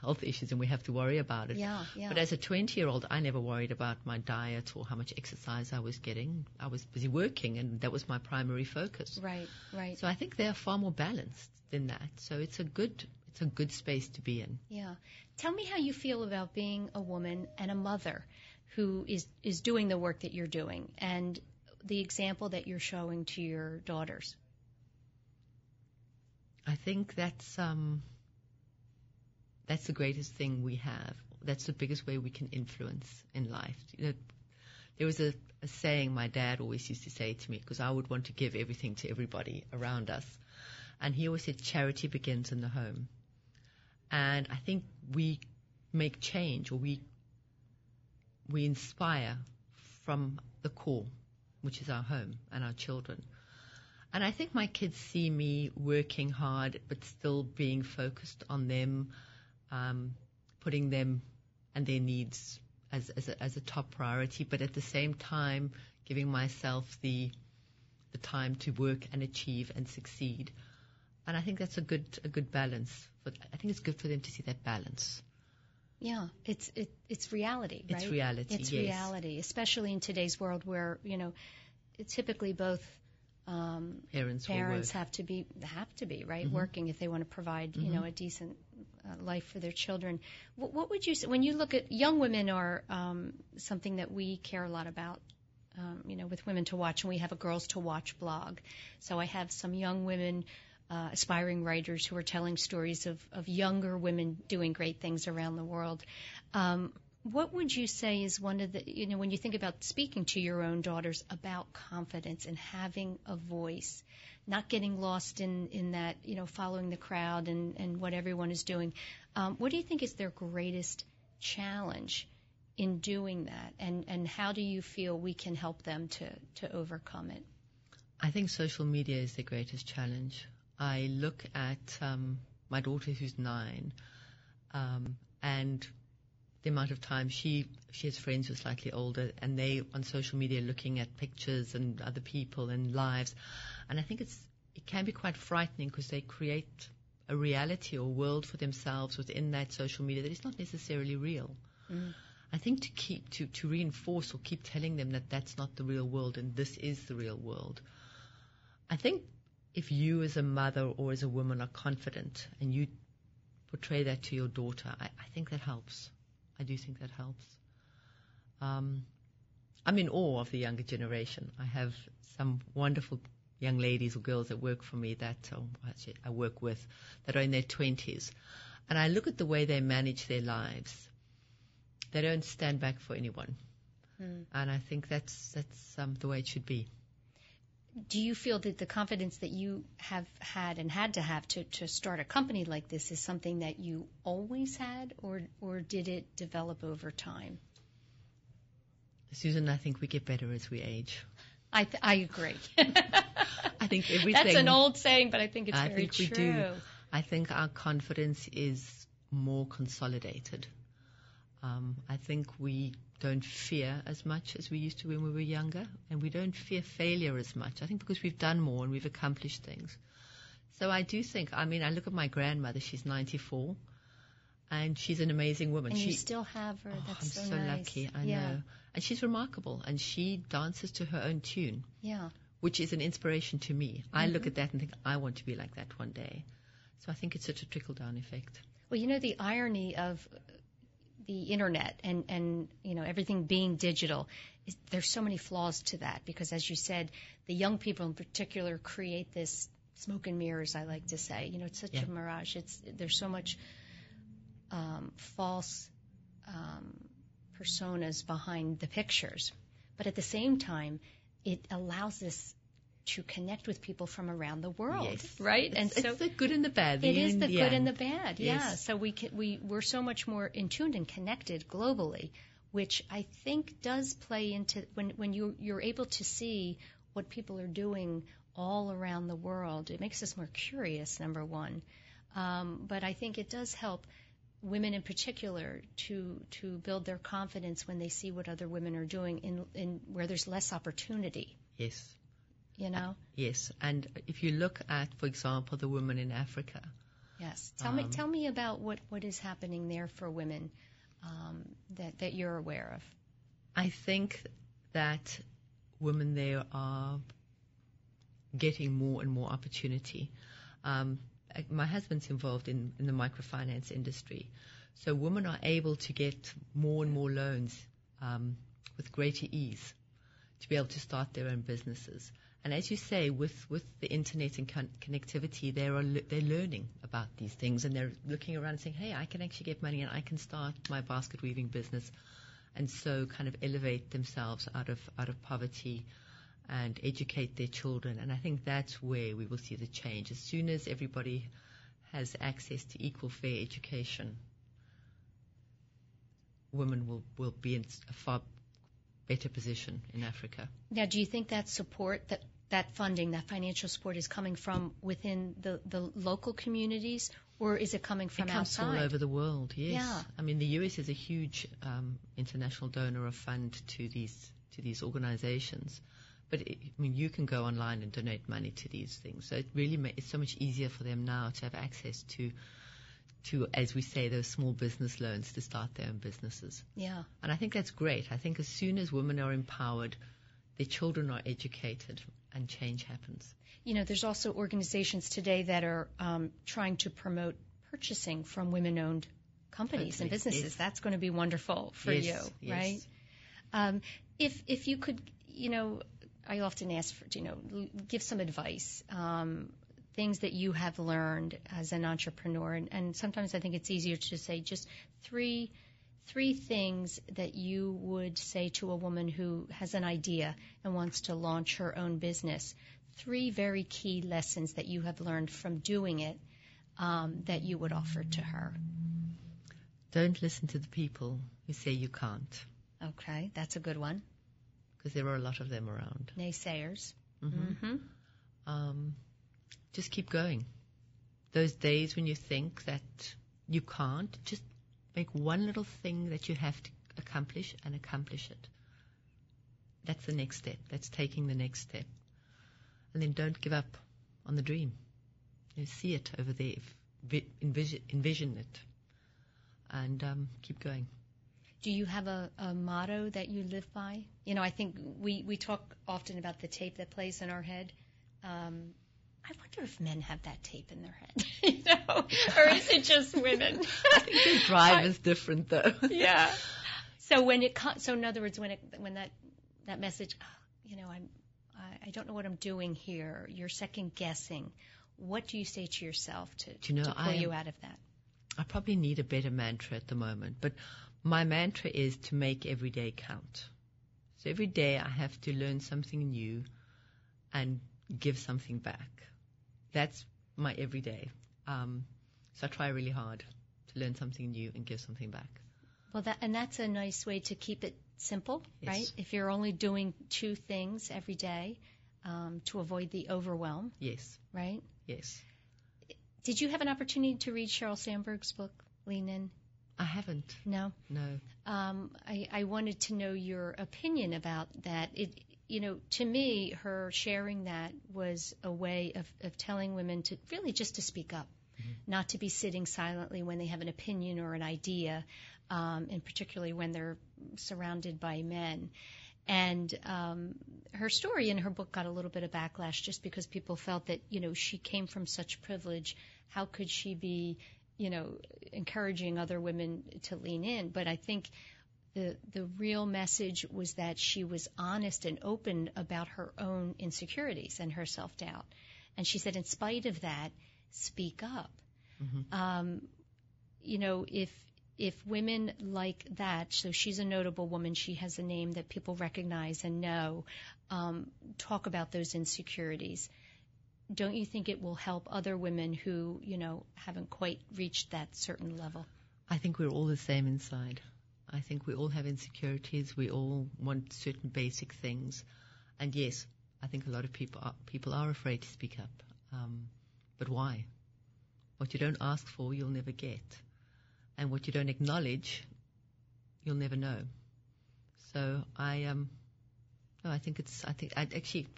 health issues and we have to worry about it. yeah, yeah. But as a 20 year old, I never worried about my diet or how much exercise I was getting. I was busy working and that was my primary focus. right, right. So I think they're far more balanced than that. So it's a good it's a good space to be in. Yeah. Tell me how you feel about being a woman and a mother who is is doing the work that you're doing and the example that you're showing to your daughters. I think that's um that's the greatest thing we have. That's the biggest way we can influence in life. You know, there was a, a saying my dad always used to say to me because I would want to give everything to everybody around us, and he always said charity begins in the home. And I think we make change or we we inspire from the core, which is our home and our children. And I think my kids see me working hard, but still being focused on them, um, putting them and their needs as, as, a, as a top priority, but at the same time giving myself the the time to work and achieve and succeed. And I think that's a good a good balance. But I think it's good for them to see that balance. Yeah, it's it, it's reality, It's reality, It's yes. reality, especially in today's world where you know, typically both um, Parents, parents have to be have to be right Mhm. working if they want to provide you know a decent uh, life for their children. What, what would you say when you look at young women are um, something that we care a lot about. Um, you know, with Women to Watch, and we have a Girls to Watch blog. So I have some young women, uh, aspiring writers who are telling stories of, of younger women doing great things around the world. Um, what would you say is one of the, you know, when you think about speaking to your own daughters about confidence and having a voice, not getting lost in, in that, you know, following the crowd and, and what everyone is doing, um, what do you think is their greatest challenge in doing that? And, and how do you feel we can help them to, to overcome it? I think social media is the greatest challenge. I look at um, my daughter who's nine, um, and the amount of time she she has friends who are slightly older, and they on social media looking at pictures and other people and lives, and I think it's it can be quite frightening because they create a reality or world for themselves within that social media that is not necessarily real. Mm. I think to keep to, to reinforce or keep telling them that that's not the real world and this is the real world. I think if you as a mother or as a woman are confident and you portray that to your daughter, I, I think that helps. I do think that helps. Um, I'm in awe of the younger generation. I have some wonderful young ladies or girls that work for me that actually I work with that are in their 20s. And I look at the way they manage their lives. They don't stand back for anyone. Mm. And I think that's that's um, the way it should be. Do you feel that the confidence that you have had and had to have to, to start a company like this is something that you always had, or or did it develop over time? Susan, I think we get better as we age. I th- I agree. (laughs) I think everything. That's an old saying, but I think it's I very think true. we do. I think our confidence is more consolidated. Um, I think we don't fear as much as we used to when we were younger, and we don't fear failure as much. I think because we've done more and we've accomplished things. So I do think. I mean, I look at my grandmother. She's 94, and she's an amazing woman. And she, you still have her. Oh, That's I'm so, so nice. lucky. I yeah. know. And she's remarkable, and she dances to her own tune Yeah. which is an inspiration to me. I Mm-hmm. look at that and think, I want to be like that one day. So I think it's such a trickle down effect. Well, you know the irony of the internet and and you know everything being digital. Is, there's so many flaws to that because, as you said, the young people in particular create this smoke and mirrors. I like to say, you know, it's such Yeah. a mirage. It's there's so much um, false um, personas behind the pictures, but at the same time, it allows us to connect with people from around the world, Yes. right? It's, and so it's the good and the bad. The it yin the good and the bad, yeah. Yes. So we can, we we're so much more in tuned and connected globally, which I think does play into when when you you're able to see what people are doing all around the world. It makes us more curious, number one, um, but I think it does help women in particular to to build their confidence when they see what other women are doing in in where there's less opportunity. Yes. You know. Yes. And if you look at, for example, the women in Africa, Yes. Tell me Um, tell me about what, what is happening there for women um, that that you're aware of. I think that women there are getting more and more opportunity. Um, uh, my husband's involved in, in the microfinance industry, so women are able to get more and more loans um, with greater ease to be able to start their own businesses. And as you say, with, with the internet and con- connectivity, they are they're learning about these things and they're looking around and saying, "Hey, I can actually get money and I can start my basket weaving business." and so kind of elevate themselves out of out of poverty and educate their children. And I think that's where we will see the change. As soon as everybody has access to equal fair education, women will, will be in a far better position in Africa. Now, do you think that support that that funding, that financial support, is coming from within the the local communities, or is it coming from it comes outside? all over the world, yes. Yeah. I mean, the US is a huge um, international donor of fund to these to these organizations. But it, I mean, you can go online and donate money to these things. So it really ma- it's so much easier for them now to have access to, to as we say, those small business loans to start their own businesses. Yeah. And I think that's great. I think as soon as women are empowered, their children are educated, and change happens. You know, there's also organizations today that are um, trying to promote purchasing from women-owned companies and businesses. yes. That's going to be wonderful for Yes, you, yes. right? Um, if if you could, you know, I often ask for, you know, give some advice, um, things that you have learned as an entrepreneur, and, and sometimes I think it's easier to say just three three things that you would say to a woman who has an idea and wants to launch her own business. Three very key lessons that you have learned from doing it um, that you would offer to her. Don't listen to the people who say you can't, Okay, that's a good one. because there are a lot of them around. Naysayers. hmm Mm-hmm. um, just keep going. Those days when you think that you can't, just make one little thing that you have to accomplish and accomplish it. That's the next step. That's taking the next step. And then don't give up on the dream. You see it over there, envision, envision it, and um, keep going. Do you have a, a motto that you live by? You know, I think we, we talk often about the tape that plays in our head. Um, I wonder if men have that tape in their head, (laughs) you know, or is it just women? (laughs) I think the drive is different, though. (laughs) yeah. So when it co- so in other words, when it when that that message, "Ah, you know, I'm I, I don't know what I'm doing here. You're second guessing. What do you say to yourself to, Do you know, to pull I am- you out of that? I probably need a better mantra at the moment, but my mantra is to make every day count. So every day I have to learn something new and give something back. That's my everyday. Um, so I try really hard to learn something new and give something back. Well, that and that's a nice way to keep it simple, Yes. right? If you're only doing two things every day um, to avoid the overwhelm, Yes, right? yes. Did you have an opportunity to read Sheryl Sandberg's book, Lean In? I haven't. No. No. Um, I, I wanted to know your opinion about that. It, you know, to me, her sharing that was a way of, of telling women to really just to speak up, not to be sitting silently when they have an opinion or an idea, um, and particularly when they're surrounded by men. And um, her story in her book got a little bit of backlash just because people felt that you know she came from such privilege. How could she be, you know, encouraging other women to lean in? But I think the the real message was that she was honest and open about her own insecurities and her self doubt. And she said, in spite of that, speak up. Um, you know, if if women like that, so she's a notable woman, she has a name that people recognize and know, um, talk about those insecurities. Don't you think it will help other women who, you know, haven't quite reached that certain level? I think we're all the same inside. I think we all have insecurities. We all want certain basic things. And yes, I think a lot of people are, people are afraid to speak up. Um, but why? What you don't ask for, you'll never get. And what you don't acknowledge, you'll never know. So I, um, no, I think it's, I think, I actually,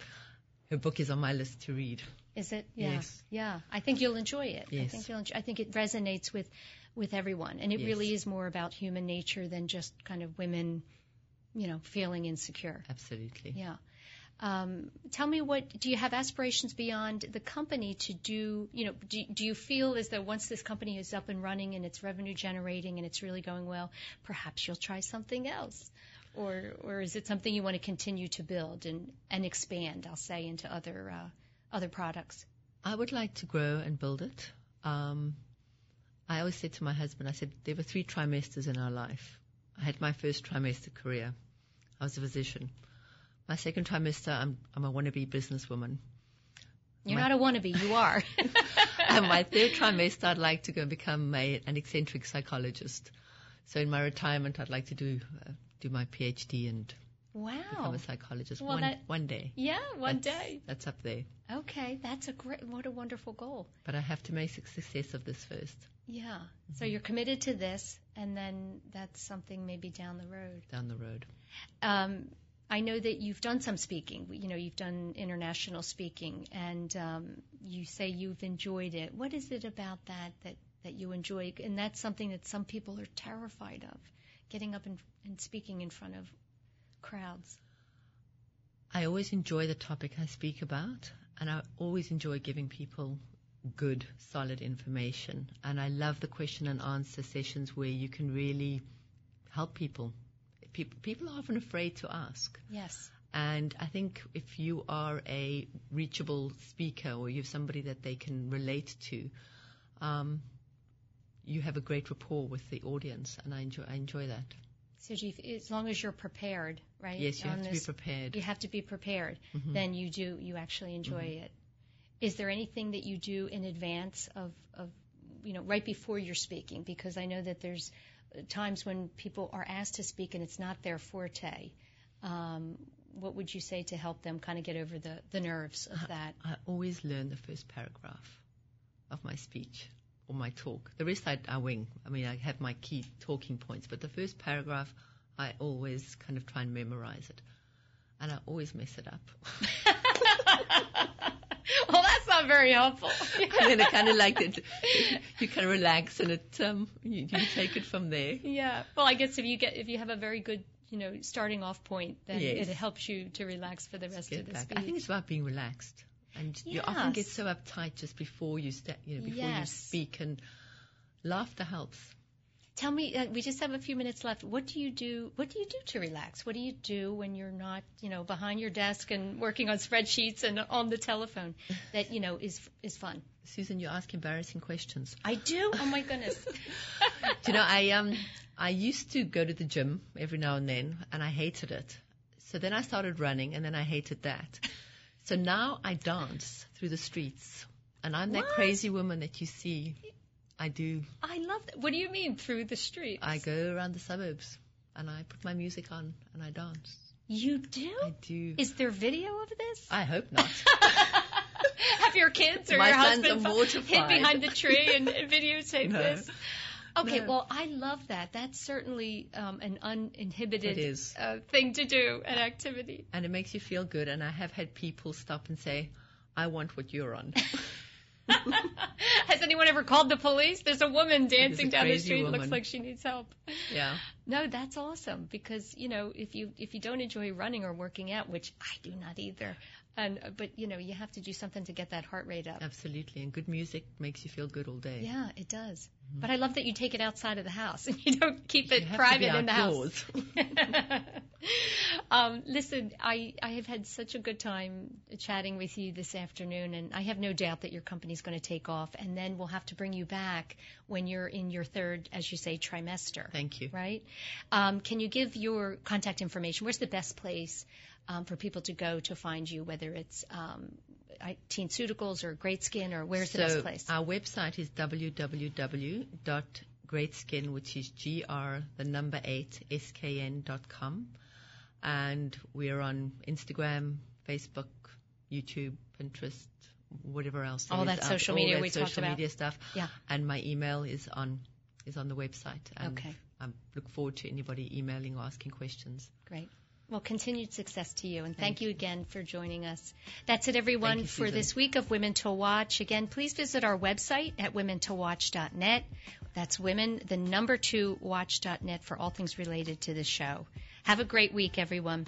her book is on my list to read. Is it? Yeah. Yes. Yeah. I think you'll enjoy it. I Yes. think you'll enjoy, I think it resonates with with everyone and it Yes. really is more about human nature than just kind of women, you know, feeling insecure. Absolutely. Yeah. Um, tell me what do you have aspirations beyond the company to do? You know, do, do you feel as though once this company is up and running and it's revenue generating and it's really going well, perhaps you'll try something else, or or is it something you want to continue to build and and expand? I'll say into other uh, other products. I would like to grow and build it. Um, I always said to my husband, I said, there were three trimesters in our life. I had my first trimester career. I was a physician. My second trimester, I'm, I'm a wannabe businesswoman. You're My- not a wannabe, you are. (laughs) (laughs) and my third trimester, I'd like to go and become a, an eccentric psychologist. So in my retirement, I'd like to do uh, do my PhD and become wow. a psychologist Well, one, that- one day. Yeah, one That's- day. That's up there. Okay, that's a great. What a wonderful goal. But I have to make success of this first, Yeah. So you're committed to this, and then that's something maybe down the road. down the road. Um, I know that you've done some speaking. You know, you've done international speaking, and um, you say you've enjoyed it. What is it about that that that you enjoy? And that's something that some people are terrified of, getting up and, and speaking in front of crowds. I always enjoy the topic I speak about, and I always enjoy giving people good, solid information. And I love the question and answer sessions where you can really help people. People, people are often afraid to ask. Yes. And I think if you are a reachable speaker or you have somebody that they can relate to, um, you have a great rapport with the audience, and I enjoy, I enjoy that. So as long as you're prepared, right? Yes, you have to be prepared. You have to be prepared. Mhm. Then you do. You actually enjoy it. Is there anything that you do in advance of, of, you know, right before you're speaking? Because I know that there's times when people are asked to speak and it's not their forte. Um, what would you say to help them kind of get over the, the nerves of that? I always learn the first paragraph of my speech. Or my talk. The rest I, I wing. I mean, I have my key talking points, but the first paragraph, I always kind of try and memorize it, and I always mess it up. (laughs) well, that's not very helpful. (laughs) and then it kind of like it, you kind of relax and it um you, you take it from there. Yeah. Well, I guess if you get if you have a very good you know starting off point, then Yes. it helps you to relax for the rest of the speech. I think it's about being relaxed, and you often get so uptight just before you sta you know, before you speak, and laughter helps. Tell me, uh, we just have a few minutes left. What do you do? What do you do to relax? What do you do when you're not, you know, behind your desk and working on spreadsheets and on the telephone? That you know is is fun. Susan, you ask embarrassing questions. I do. Oh my goodness. (laughs) (laughs) Do you know, I um I used to go to the gym every now and then, and I hated it. So then I started running, and then I hated that. So now I dance through the streets, and I'm that crazy woman that you see. I do. I love that. What do you mean through the streets? I go around the suburbs, and I put my music on, and I dance. You do? I do. Is there video of this? I hope (laughs) not. Have your kids or My your husband hid behind the tree and (laughs) videotape No. this? Okay, No. well, I love that. That's certainly um, an uninhibited. Uh, thing to do, an activity. and it makes you feel good. And I have had people stop and say, "I want what you're on." (laughs) Has anyone ever called the police? There's a woman dancing down the street. Looks like she needs help. yeah. No, that's awesome because you know if you if you don't enjoy running or working out, which I do not either, and uh, but you know you have to do something to get that heart rate up. Absolutely. And good music makes you feel good all day. Yeah, it does. But I love that you take it outside of the house (laughs) and you don't keep it You have to private in the house. (laughs) um, listen, I, I have had such a good time chatting with you this afternoon, and I have no doubt that your company's going to take off. And then we'll have to bring you back when you're in your third, as you say, trimester. Thank you. Right? Um, can you give your contact information? Where's the best place um, for people to go to find you, whether it's um, Teenceuticals or Great Skin, or where's the so best place? our website is www.greatskin, which is gr the number eight skn dot com, and we're on Instagram, Facebook, YouTube, Pinterest, whatever else. All that social all media that we talked social about. media stuff. Yeah. And my email is on is on the website. And Okay. I look forward to anybody emailing or asking questions. Great. Well, continued success to you, and thank, you again for joining us. That's it, everyone, you, for this week of Women to Watch. Again, please visit our website at womentowatch.net. That's women, the number two, watch.net for all things related to the show. Have a great week, everyone.